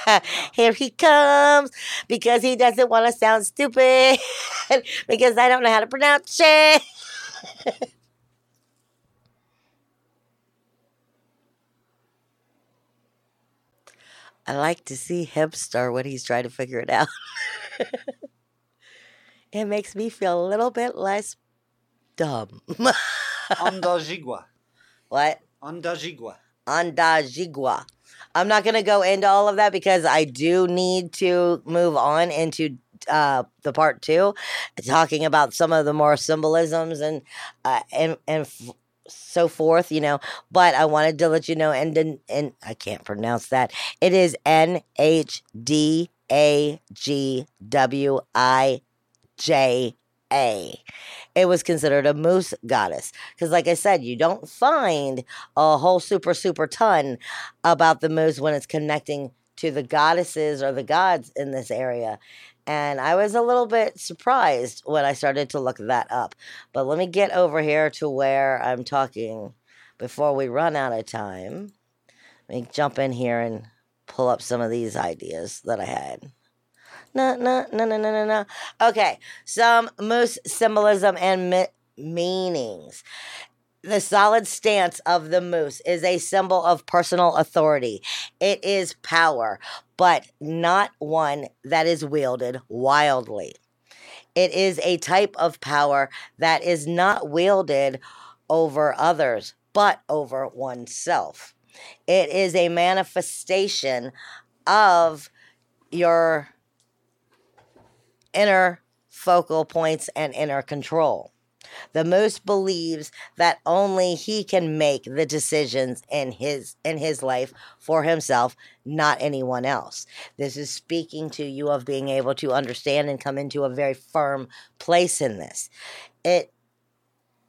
<laughs> Here he comes because he doesn't want to sound stupid <laughs> because I don't know how to pronounce it. <laughs> I like to see him start when he's trying to figure it out. it makes me feel a little bit less dumb. Andajigua. what? Andajigua. Andajigua. I'm not going to go into all of that because I do need to move on into uh, the part two, talking about some of the more symbolisms and uh, and and f- so forth. You know, but I wanted to let you know, and then and I can't pronounce that. It is N H D A G W I J A. It was considered a moose goddess because, like I said, you don't find a whole super super ton about the moose when it's connecting to the goddesses or the gods in this area. And I was a little bit surprised when I started to look that up. But let me get over here to where I'm talking before we run out of time. Let me jump in here and pull up some of these ideas that I had. No, no, no, no, no, no, no. Okay, some moose symbolism and mi- meanings. The solid stance of the moose is a symbol of personal authority. It is power, but not one that is wielded wildly. It is a type of power that is not wielded over others, but over oneself. It is a manifestation of your inner focal points and inner control. The moose believes that only he can make the decisions in his in his life for himself, not anyone else. This is speaking to you of being able to understand and come into a very firm place in this. It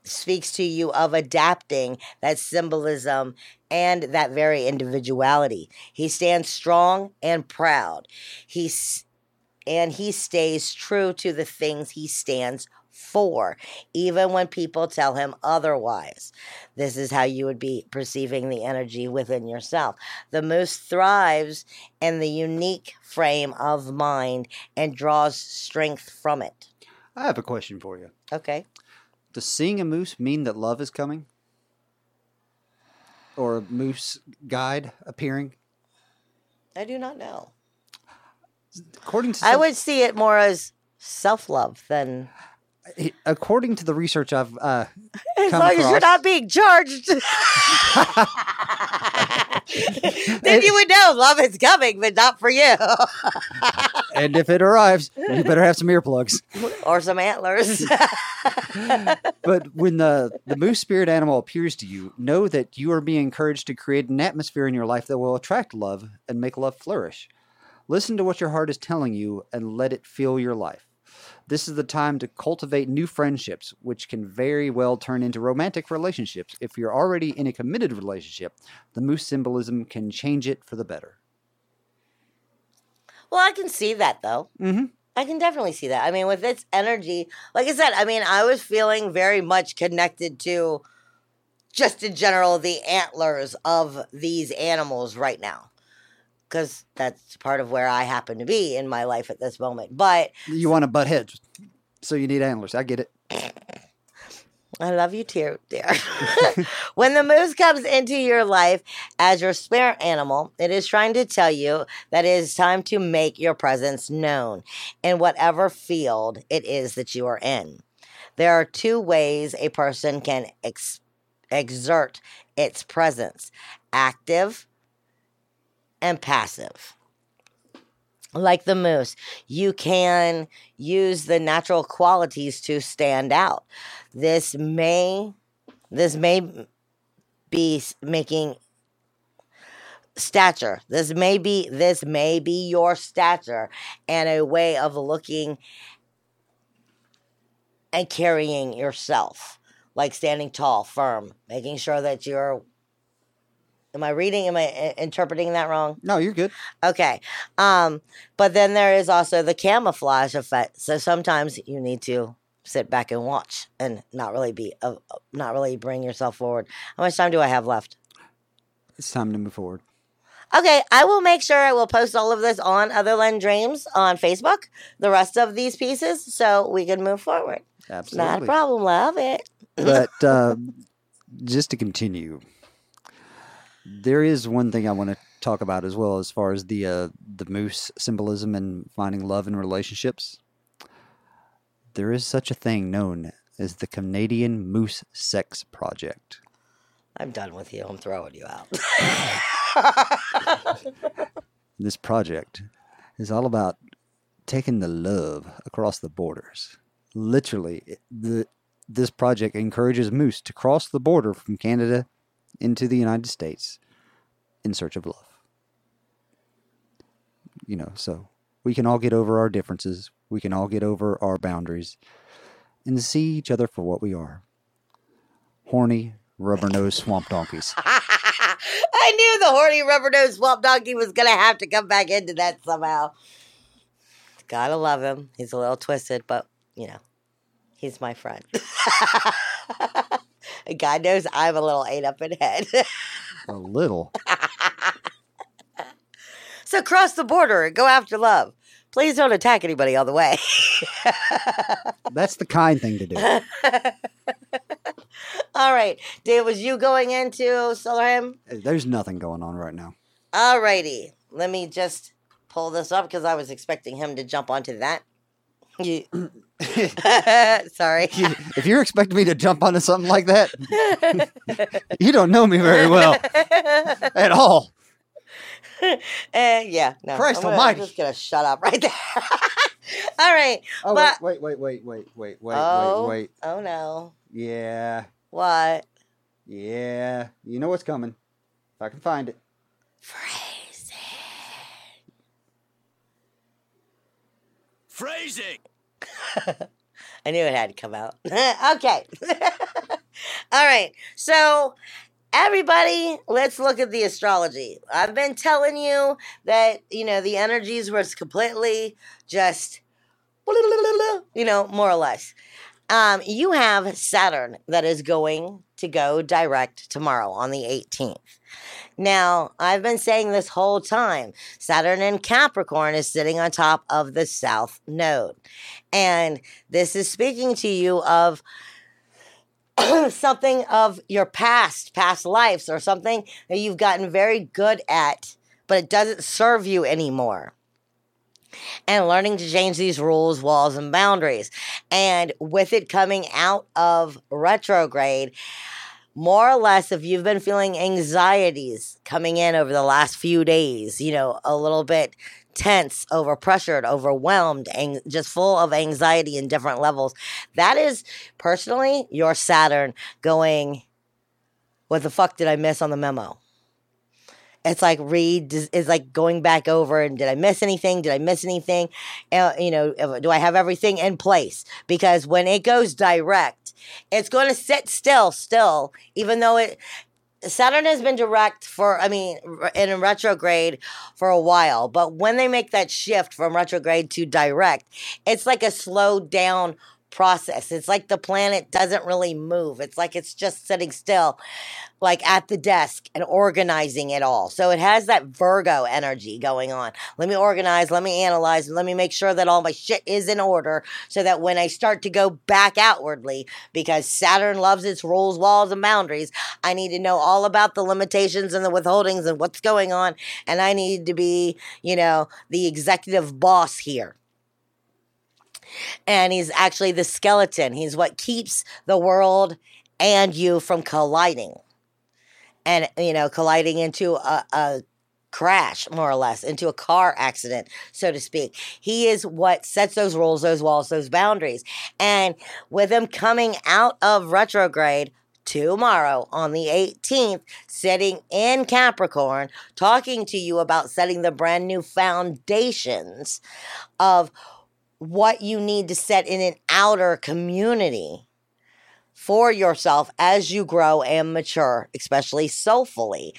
speaks to you of adapting that symbolism and that very individuality. He stands strong and proud. He's and he stays true to the things he stands for, even when people tell him otherwise. This is how you would be perceiving the energy within yourself. The moose thrives in the unique frame of mind and draws strength from it. I have a question for you. Okay. Does seeing a moose mean that love is coming? Or a moose guide appearing? I do not know. According to I would see it more as self love than. according to the research I've uh, <laughs> As come long as you're not being charged. <laughs> then you would know love is coming, but not for you. <laughs> and if it arrives, you better have some earplugs. or some antlers. But when the, the moose spirit animal appears to you, know that you are being encouraged to create an atmosphere in your life that will attract love and make love flourish. Listen to what your heart is telling you and let it fill your life. This is the time to cultivate new friendships, which can very well turn into romantic relationships. If you're already in a committed relationship, the moose symbolism can change it for the better. well, I can see that though. Mm-hmm. I can definitely see that. I mean, with its energy, like I said, I mean, I was feeling very much connected to just in general the antlers of these animals right now. Because that's part of where I happen to be in my life at this moment. But You want to butt heads, so you need antlers. I get it. <laughs> I love you too, dear. <laughs> <laughs> when the moose comes into your life as your spirit animal, it is trying to tell you that it is time to make your presence known in whatever field it is that you are in. There are two ways a person can ex- exert its presence active and passive like the moose, you can use the natural qualities to stand out. This may this may be making stature. This may be this may be your stature and a way of looking and carrying yourself. Like standing tall, firm, making sure that you're Am I reading? Am I i- interpreting that wrong? No, you're good. Okay. Um, but then there is also the camouflage effect. So sometimes you need to sit back and watch and not really be, uh, not really bring yourself forward. How much time do I have left? It's time to move forward. Okay, I will make sure I will post all of this on Otherland Dreams on Facebook, the rest of these pieces, so we can move forward. Absolutely. Not a problem. Love it. but uh, <laughs> just to continue, there is one thing I want to talk about as well, as far as the uh, the moose symbolism and finding love in relationships. There is such a thing known as the Canadian Moose Sex Project. I'm done with you. I'm throwing you out. <laughs> This project is all about taking the love across the borders. Literally, the this project encourages moose to cross the border from Canada into the United States in search of love. You know, so we can all get over our differences, we can all get over our boundaries and see each other for what we are. Horny, rubber-nosed swamp donkeys. <laughs> I knew the horny rubber nosed swamp donkey was gonna have to come back into that somehow. Gotta love him. He's a little twisted, but you know, he's my friend. <laughs> God knows I'm a little ate up in head. A little. <laughs> so cross the border and go after love. Please don't attack anybody on the way. That's the kind thing to do. <laughs> All right, Dave, was you going into Solarham? Uh, there's nothing going on right now. All righty. Let me just pull this up because I was expecting him to jump onto that. You- <laughs> <laughs> Sorry. if you're expecting me to jump onto something like that, you don't know me very well <laughs> at all. Uh, yeah, no. Christ I'm, gonna, almighty. I'm just gonna shut up right there. All right. Oh but wait, wait, wait, wait, wait, wait, oh, wait, wait. oh no. Yeah, What? yeah. You know what's coming. If I can find it. Phrasing. Phrasing. <laughs> I knew it had to come out. <laughs> okay. <laughs> All right. So, everybody, let's look at the astrology. I've been telling you that, you know, the energies was completely just, you know, more or less. Um, you have Saturn that is going to go direct tomorrow on the 18th. Now, I've been saying this whole time Saturn in Capricorn is sitting on top of the South Node. And this is speaking to you of <clears throat> something of your past, past lives, or something that you've gotten very good at, but it doesn't serve you anymore. And learning to change these rules, walls, and boundaries. And with it coming out of retrograde, more or less, if you've been feeling anxieties coming in over the last few days, you know, a little bit tense, overpressured, overwhelmed, and just full of anxiety in different levels, that is personally your Saturn going, What the fuck did I miss on the memo? It's like read is like going back over and did I miss anything? Did I miss anything? Uh, you know, do I have everything in place? Because when it goes direct, it's going to sit still, still, even though it. Saturn has been direct for, I mean, in retrograde for a while, but when they make that shift from retrograde to direct, it's like a slowed down process. It's like the planet doesn't really move. It's like it's just sitting still, like at the desk and organizing it all. So it has that Virgo energy going on. Let me organize, let me analyze, let me make sure that all my shit is in order so that when I start to go back outwardly, because Saturn loves its rules, walls, and boundaries, I need to know all about the limitations and the withholdings and what's going on. And I need to be, you know, the executive boss here and he's actually the skeleton. He's what keeps the world and you from colliding and, you know, colliding into a, a crash, more or less, into a car accident, so to speak. He is what sets those rules, those walls, those boundaries. And with him coming out of retrograde, tomorrow on the 18th, sitting in Capricorn, talking to you about setting the brand new foundations of what you need to set in an outer community for yourself as you grow and mature, especially soulfully.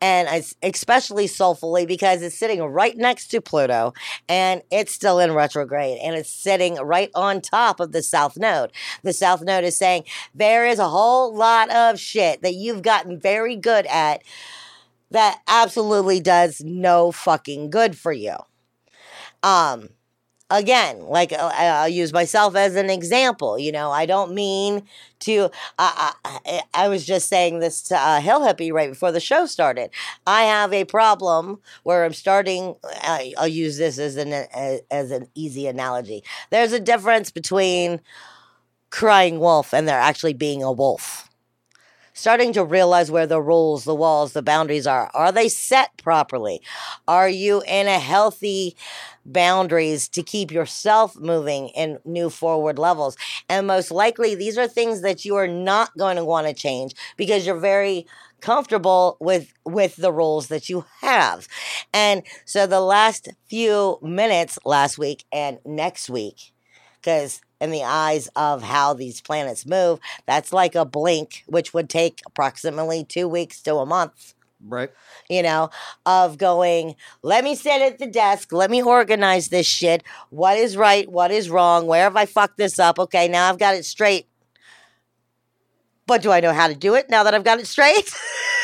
And especially soulfully because it's sitting right next to Pluto and it's still in retrograde and it's sitting right on top of the South Node. The South Node is saying there is a whole lot of shit that you've gotten very good at that absolutely does no fucking good for you. Um, again, like uh, I'll use myself as an example. You know, I don't mean to. Uh, I, I was just saying this to uh, Hill Hippie right before the show started. I have a problem where I'm starting. I, I'll use this as an as an easy analogy. There's a difference between crying wolf and there actually being a wolf starting to realize where the rules, the walls, the boundaries are. Are they set properly? Are you in a healthy boundaries to keep yourself moving in new forward levels? And most likely, these are things that you are not going to want to change because you're very comfortable with with the rules that you have. And so the last few minutes last week and next week because in the eyes of how these planets move, that's like a blink, which would take approximately two weeks to a month. Right. You know, of going, let me sit at the desk, let me organize this shit. What is right? What is wrong? Where have I fucked this up? Okay, now I've got it straight. But do I know how to do it now that I've got it straight? <laughs>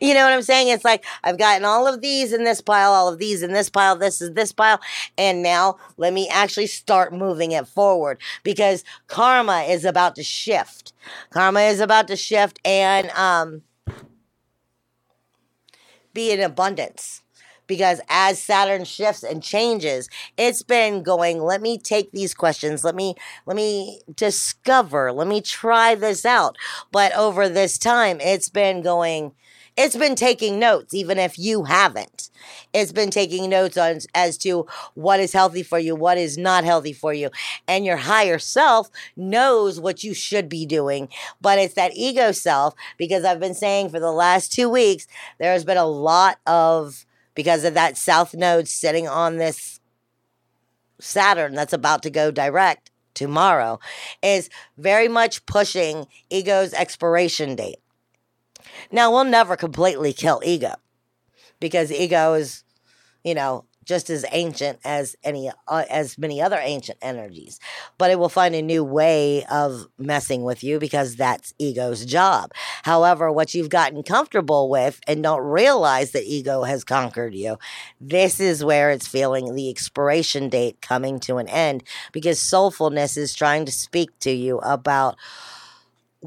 you know what I'm saying? It's like I've gotten all of these in this pile, all of these in this pile, this is this pile, and now let me actually start moving it forward because karma is about to shift. Karma is about to shift and um be in abundance because as Saturn shifts and changes, it's been going, let me take these questions, let me let me discover, let me try this out. But over this time, it's been going it's been taking notes, even if you haven't. It's been taking notes on as to what is healthy for you, what is not healthy for you. And your higher self knows what you should be doing, but it's that ego self because I've been saying for the last two weeks, there's been a lot of because of that south node sitting on this Saturn that's about to go direct tomorrow is very much pushing ego's expiration date. Now, we'll never completely kill ego because ego is, you know, just as ancient as any uh, as many other ancient energies. But it will find a new way of messing with you because that's ego's job. However what you've gotten comfortable with and don't realize that ego has conquered you this is where it's feeling the expiration date coming to an end because soulfulness is trying to speak to you about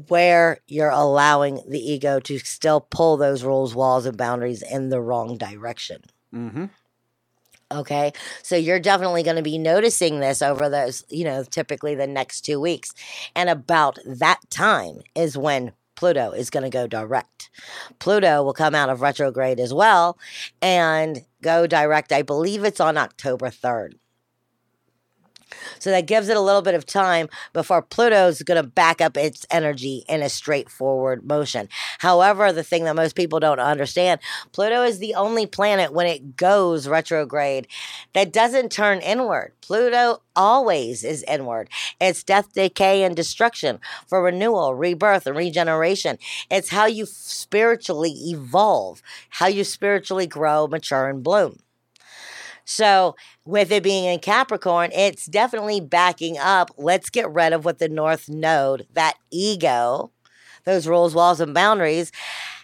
where you're allowing the ego to still pull those rules, walls, and boundaries in the wrong direction. Mm-hmm. Okay. So you're definitely going to be noticing this over those, you know, typically the next two weeks. And about that time is when Pluto is going to go direct. Pluto will come out of retrograde as well and go direct. I believe it's on October 3rd. So that gives it a little bit of time before Pluto's going to back up its energy in a straightforward motion. However, the thing that most people don't understand Pluto is the only planet when it goes retrograde that doesn't turn inward. Pluto always is inward. It's death, decay, and destruction for renewal, rebirth, and regeneration. It's how you spiritually evolve, how you spiritually grow, mature, and bloom. So, with it being in Capricorn, it's definitely backing up. Let's get rid of what the North Node, that ego, those rules, walls, and boundaries,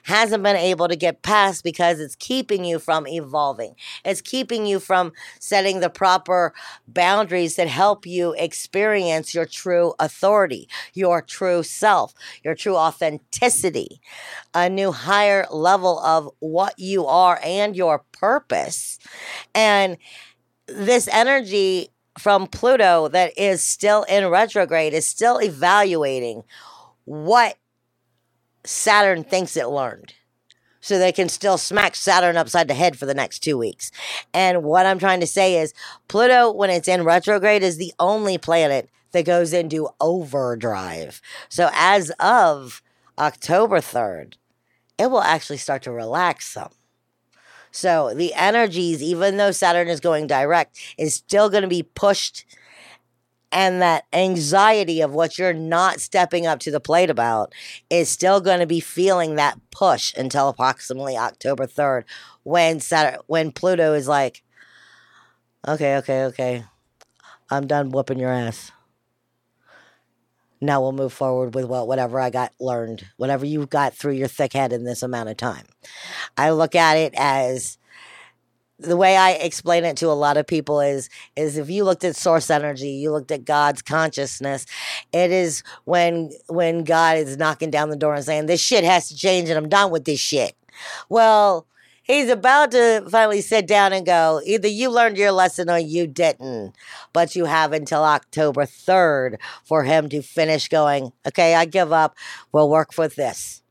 hasn't been able to get past because it's keeping you from evolving. It's keeping you from setting the proper boundaries that help you experience your true authority, your true self, your true authenticity, a new higher level of what you are and your purpose. And this energy from Pluto that is still in retrograde is still evaluating what Saturn thinks it learned. So they can still smack Saturn upside the head for the next two weeks. And what I'm trying to say is Pluto, when it's in retrograde, is the only planet that goes into overdrive. So as of October 3rd, it will actually start to relax some. So the energies, even though Saturn is going direct, is still going to be pushed. And that anxiety of what you're not stepping up to the plate about is still going to be feeling that push until approximately October 3rd when Saturn, when Pluto is like, okay, okay, okay, I'm done whooping your ass now we'll move forward with what whatever I got learned, whatever you got through your thick head in this amount of time. I look at it as the way I explain it to a lot of people is is if you looked at source energy, you looked at God's consciousness, it is when when God is knocking down the door and saying this shit has to change and I'm done with this shit. Well, he's about to finally sit down and go, either you learned your lesson or you didn't. But you have until October 3rd for him to finish going, okay, I give up. We'll work with this.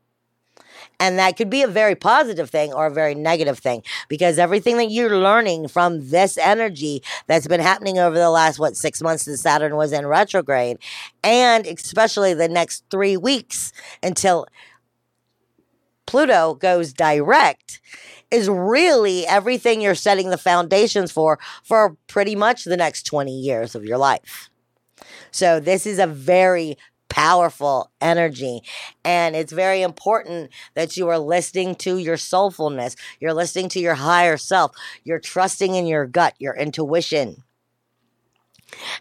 And that could be a very positive thing or a very negative thing because everything that you're learning from this energy that's been happening over the last, what, six months since Saturn was in retrograde, and especially the next three weeks until Pluto goes direct is really everything you're setting the foundations for for pretty much the next 20 years of your life. So this is a very powerful energy. And it's very important that you are listening to your soulfulness. You're listening to your higher self. You're trusting in your gut, your intuition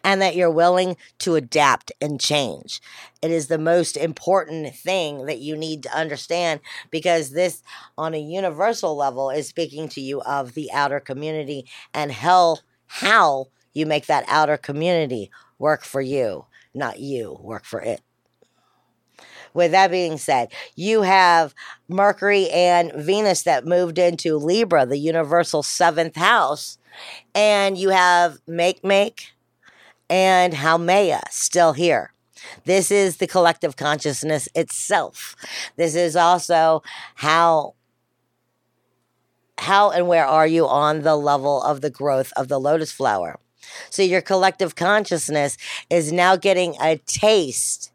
and that you're willing to adapt and change. It is the most important thing that you need to understand because this, on a universal level, is speaking to you of the outer community and how, how you make that outer community work for you, not you work for it. With that being said, you have Mercury and Venus that moved into Libra, the universal seventh house, and you have Makemake and Haumea still here. This is the collective consciousness itself. This is also how how and where are you on the level of the growth of the lotus flower. So your collective consciousness is now getting a taste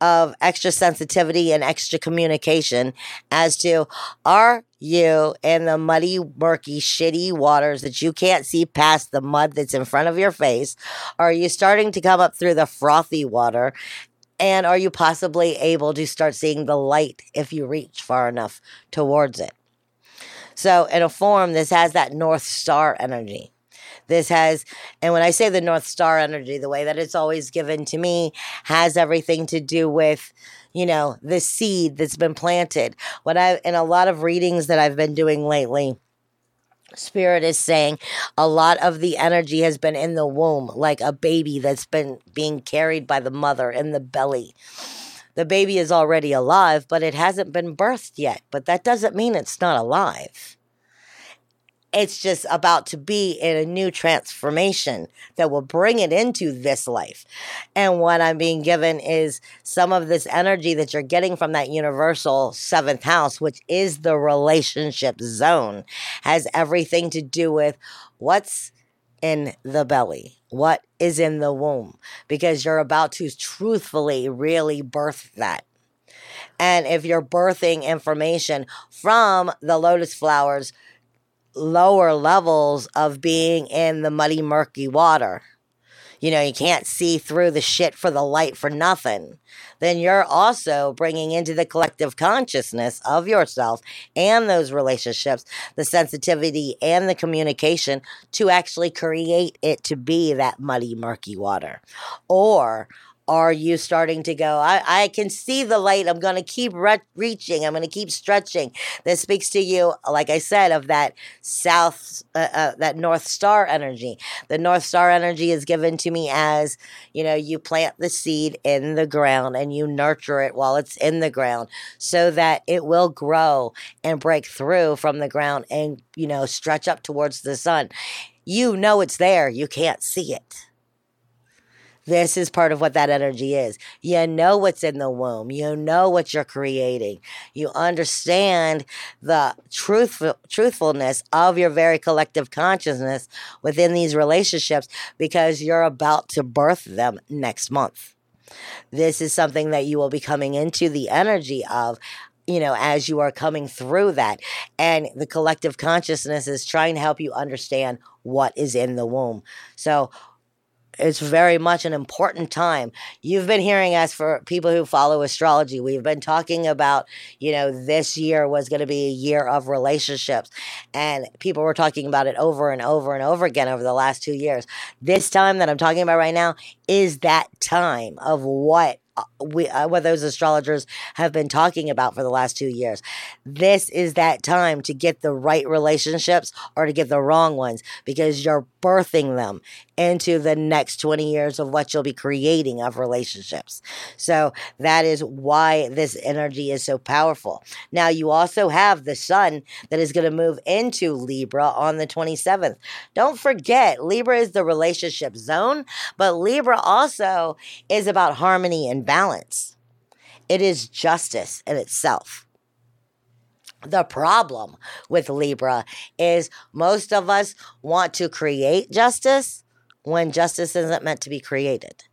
of extra sensitivity and extra communication as to are you in the muddy, murky, shitty waters that you can't see past the mud that's in front of your face? Are you starting to come up through the frothy water And are you possibly able to start seeing the light if you reach far enough towards it? So, in a form, this has that North Star energy. This has, and when I say the North Star energy, the way that it's always given to me has everything to do with, you know, the seed that's been planted. What I, in a lot of readings that I've been doing lately, Spirit is saying a lot of the energy has been in the womb, like a baby that's been being carried by the mother in the belly. The baby is already alive, but it hasn't been birthed yet. But that doesn't mean it's not alive. It's just about to be in a new transformation that will bring it into this life. And what I'm being given is some of this energy that you're getting from that universal seventh house, which is the relationship zone, has everything to do with what's in the belly, what is in the womb, because you're about to truthfully really birth that. And if you're birthing information from the lotus flowers, lower levels of being in the muddy, murky water. You know, you can't see through the shit for the light for nothing. Then you're also bringing into the collective consciousness of yourself and those relationships the sensitivity and the communication to actually create it to be that muddy, murky water. Or are you starting to go? I, I can see the light. I'm going to keep re- reaching. I'm going to keep stretching. This speaks to you like i said of that south uh, uh, that north star energy. The north star energy is given to me as you know you plant the seed in the ground and you nurture it while it's in the ground so that it will grow and break through from the ground and you know stretch up towards the sun. You know it's there. You can't see it this is part of what that energy is. You know what's in the womb. You know what you're creating. You understand the truthful truthfulness of your very collective consciousness within these relationships because you're about to birth them next month. This is something that you will be coming into the energy of you know, as you are coming through that. And the collective consciousness is trying to help you understand what is in the womb. So, it's very much an important time. You've been hearing us for people who follow astrology. We've been talking about, you know, this year was going to be a year of relationships. And people were talking about it over and over and over again over the last two years. This time that I'm talking about right now is that time of what we uh, what those astrologers have been talking about for the last two years. This is that time to get the right relationships or to get the wrong ones because you're birthing them into the next 20 years of what you'll be creating of relationships. So that is why this energy is so powerful. Now, you also have the sun that is going to move into Libra on the 27th. Don't forget, Libra is the relationship zone, but Libra also is about harmony and balance. It is justice in itself. The problem with Libra is most of us want to create justice when justice isn't meant to be created.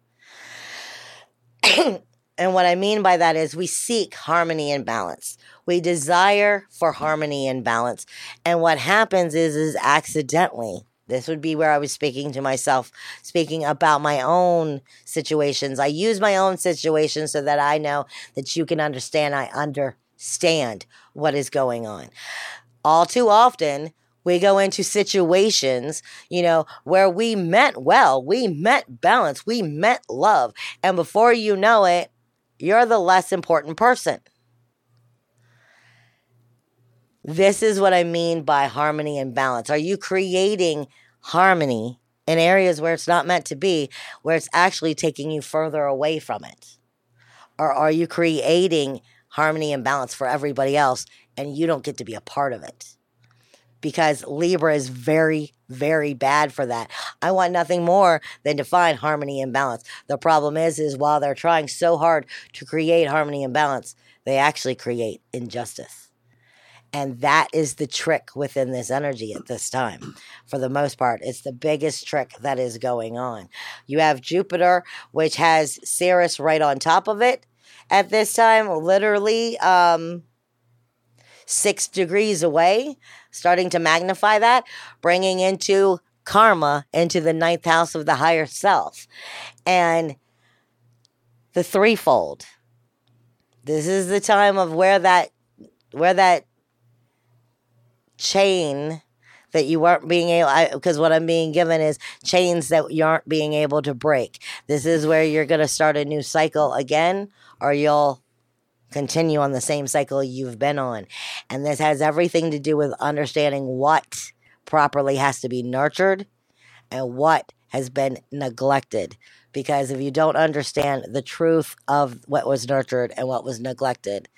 <clears throat> and what I mean by that is we seek harmony and balance. We desire for harmony and balance. And what happens is is accidentally this would be where I was speaking to myself, speaking about my own situations. I use my own situations so that I know that you can understand. I understand what is going on. All too often, we go into situations, you know, where we meant well, we meant balance, we meant love. And before you know it, you're the less important person. This is what I mean by harmony and balance. Are you creating harmony in areas where it's not meant to be, where it's actually taking you further away from it? Or are you creating harmony and balance for everybody else and you don't get to be a part of it? Because Libra is very, very bad for that. I want nothing more than to find harmony and balance. The problem is, is while they're trying so hard to create harmony and balance, they actually create injustice. And that is the trick within this energy at this time. For the most part, it's the biggest trick that is going on. You have Jupiter, which has Ceres right on top of it at this time, literally um, six degrees away, starting to magnify that, bringing into karma into the ninth house of the higher self. And the threefold. This is the time of where that where that chain that you weren't being able because what I'm being given is chains that you aren't being able to break. This is where you're going to start a new cycle again or you'll continue on the same cycle you've been on. And this has everything to do with understanding what properly has to be nurtured and what has been neglected. Because if you don't understand the truth of what was nurtured and what was neglected,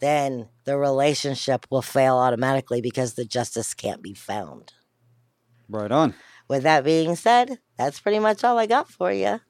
then the relationship will fail automatically because the justice can't be found. Right on. With that being said, that's pretty much all I got for you.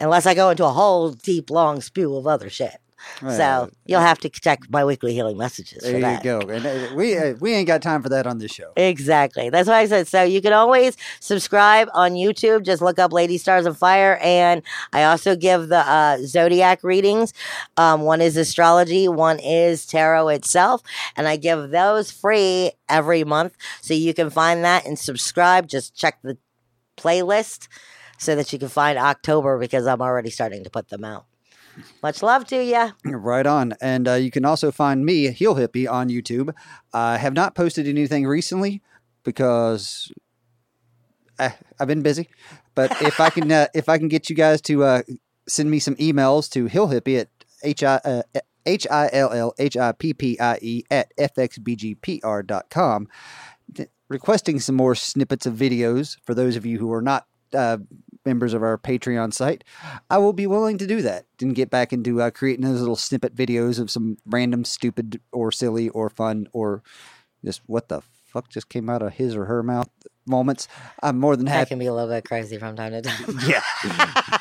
Unless I go into a whole deep, long spew of other shit. So you'll have to check my weekly healing messages. There you that. go. And uh, we uh, we ain't got time for that on this show. Exactly. That's why I said. So you can always subscribe on YouTube. Just look up Lady Stars and Fire. And I also give the uh, zodiac readings. Um, one is astrology, one is tarot itself. And I give those free every month. So you can find that and subscribe. Just check the playlist so that you can find October because I'm already starting to put them out. Much love to you. Right on. And uh, you can also find me, Hill Hippie, on YouTube. I have not posted anything recently because I, I've been busy. But if I can, uh, if I can get you guys to uh, send me some emails to Hill Hippie at h i uh, h i l l h i p p i e at fxbgpr.com, requesting some more snippets of videos for those of you who are not uh, members of our Patreon site, I will be willing to do that and get back into uh, creating those little snippet videos of some random, stupid, or silly, or fun, or just what the fuck just came out of his or her mouth moments. I'm more than That happy. can be a little bit crazy from time to time. <laughs> Yeah,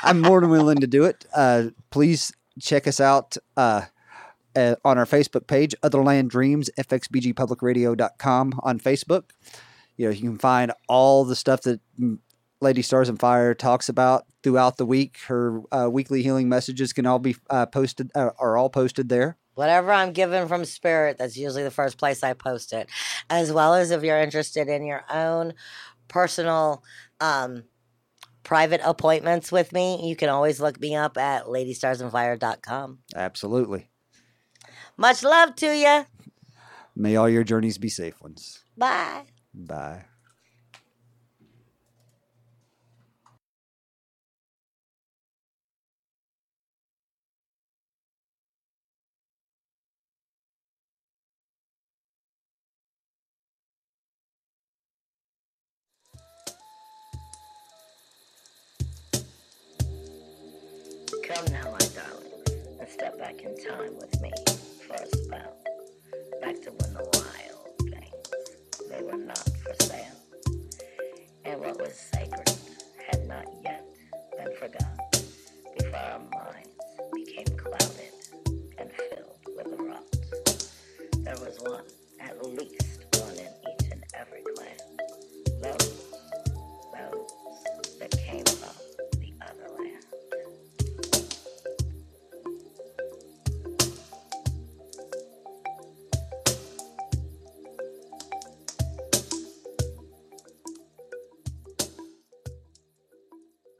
I'm more than willing to do it. Uh, please check us out. Uh, uh, on our Facebook page, Otherland Dreams, fxbgpublicradio.com on Facebook. You know, you can find all the stuff that Lady Stars and Fire talks about throughout the week. Her uh, weekly healing messages can all be uh, posted, uh, are all posted there. Whatever I'm given from spirit, that's usually the first place I post it. As well as if you're interested in your own personal um, private appointments with me, you can always look me up at ladystarsandfire.com. Absolutely. Much love to you. May all your journeys be safe ones. Bye. Bye. Come now, my darling, and step back in time with me for a spell. Back to when the wild things, they were not for sale. And what was sacred had not yet been forgotten. before our minds became clouded and filled with rot. There was one, at least one in each and every clan